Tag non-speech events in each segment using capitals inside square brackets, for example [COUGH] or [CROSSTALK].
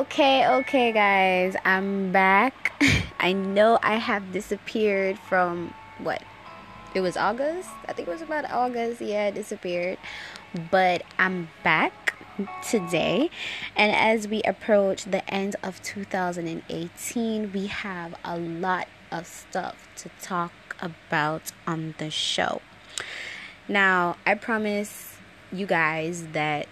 Okay, okay, guys, I'm back. [LAUGHS] I know I have disappeared from what? It was August? I think it was about August. Yeah, I disappeared. But I'm back today. And as we approach the end of 2018, we have a lot of stuff to talk about on the show. Now, I promise you guys that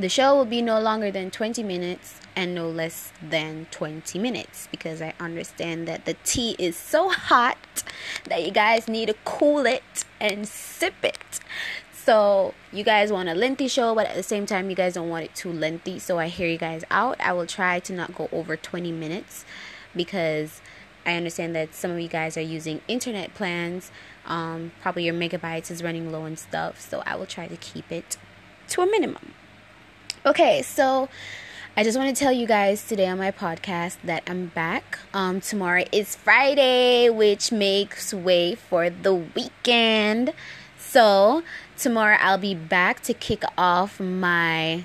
the show will be no longer than 20 minutes and no less than 20 minutes because I understand that the tea is so hot that you guys need to cool it and sip it. So, you guys want a lengthy show, but at the same time, you guys don't want it too lengthy. So, I hear you guys out. I will try to not go over 20 minutes because I understand that some of you guys are using internet plans. Um, probably your megabytes is running low and stuff. So, I will try to keep it to a minimum. Okay, so I just want to tell you guys today on my podcast that I'm back. Um, tomorrow is Friday, which makes way for the weekend. So tomorrow I'll be back to kick off my.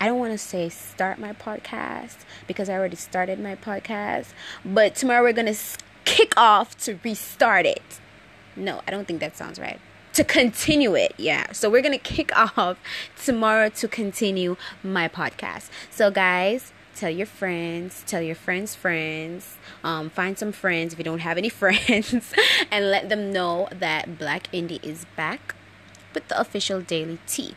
I don't want to say start my podcast because I already started my podcast, but tomorrow we're gonna kick off to restart it. No, I don't think that sounds right to continue it. Yeah. So we're going to kick [LAUGHS] off tomorrow to continue my podcast. So, guys, tell your friends, tell your friends' friends, um, find some friends if you don't have any [LAUGHS] friends, and let them know that Black Indie is back with the official daily tea.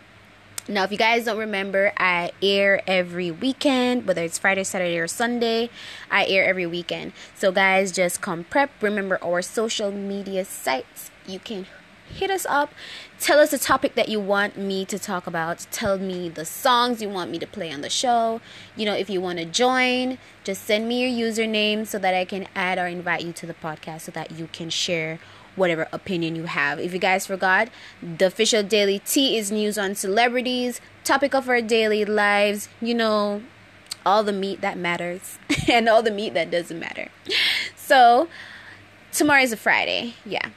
Now, if you guys don't remember, I air every weekend, whether it's Friday, Saturday, or Sunday. I air every weekend. So, guys, just come prep. Remember our social media sites. You can hit us up. Tell us the topic that you want me to talk about. Tell me the songs you want me to play on the show. You know, if you want to join, just send me your username so that I can add or invite you to the podcast so that you can share whatever opinion you have. If you guys forgot, the official daily tea is news on celebrities, topic of our daily lives, you know, all the meat that matters [LAUGHS] and all the meat that doesn't matter. So, tomorrow is a Friday. Yeah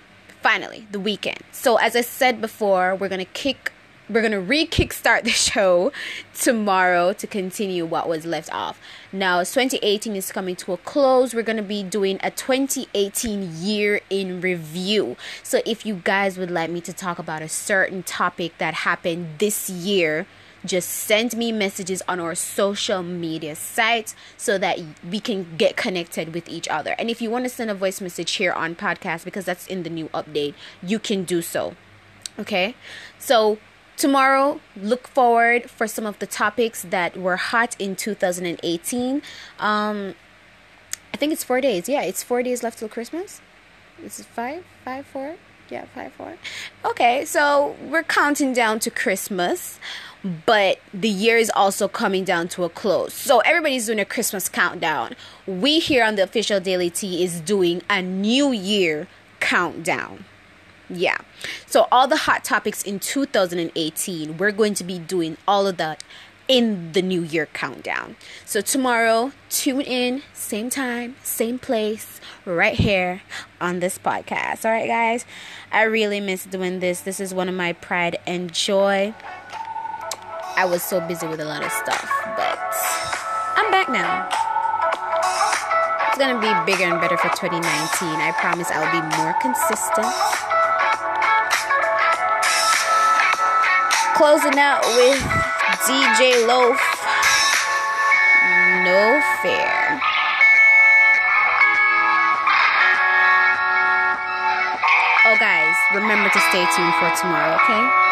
finally the weekend. So as i said before we're gonna kick we're gonna re-kickstart [LAUGHS] the show tomorrow to continue what was left off. Now 2018 is coming to a close. We're gonna be doing a 2018 year in review. So if you guys would like me to talk about a certain topic that happened this year just send me messages on our social media sites so that we can get connected with each other. And if you want to send a voice message here on podcast because that's in the new update, you can do so. Okay? So tomorrow look forward for some of the topics that were hot in 2018 um i think it's four days yeah it's four days left till christmas is it five five four yeah five four okay so we're counting down to christmas but the year is also coming down to a close. So everybody's doing a Christmas countdown. We here on the official Daily Tea is doing a New Year countdown. Yeah. So all the hot topics in 2018, we're going to be doing all of that in the New Year countdown. So tomorrow, tune in, same time, same place, right here on this podcast. All right, guys. I really miss doing this. This is one of my pride and joy. I was so busy with a lot of stuff, but I'm back now. It's gonna be bigger and better for 2019. I promise I'll be more consistent. Closing out with DJ Loaf. No fair. Oh, guys, remember to stay tuned for tomorrow, okay?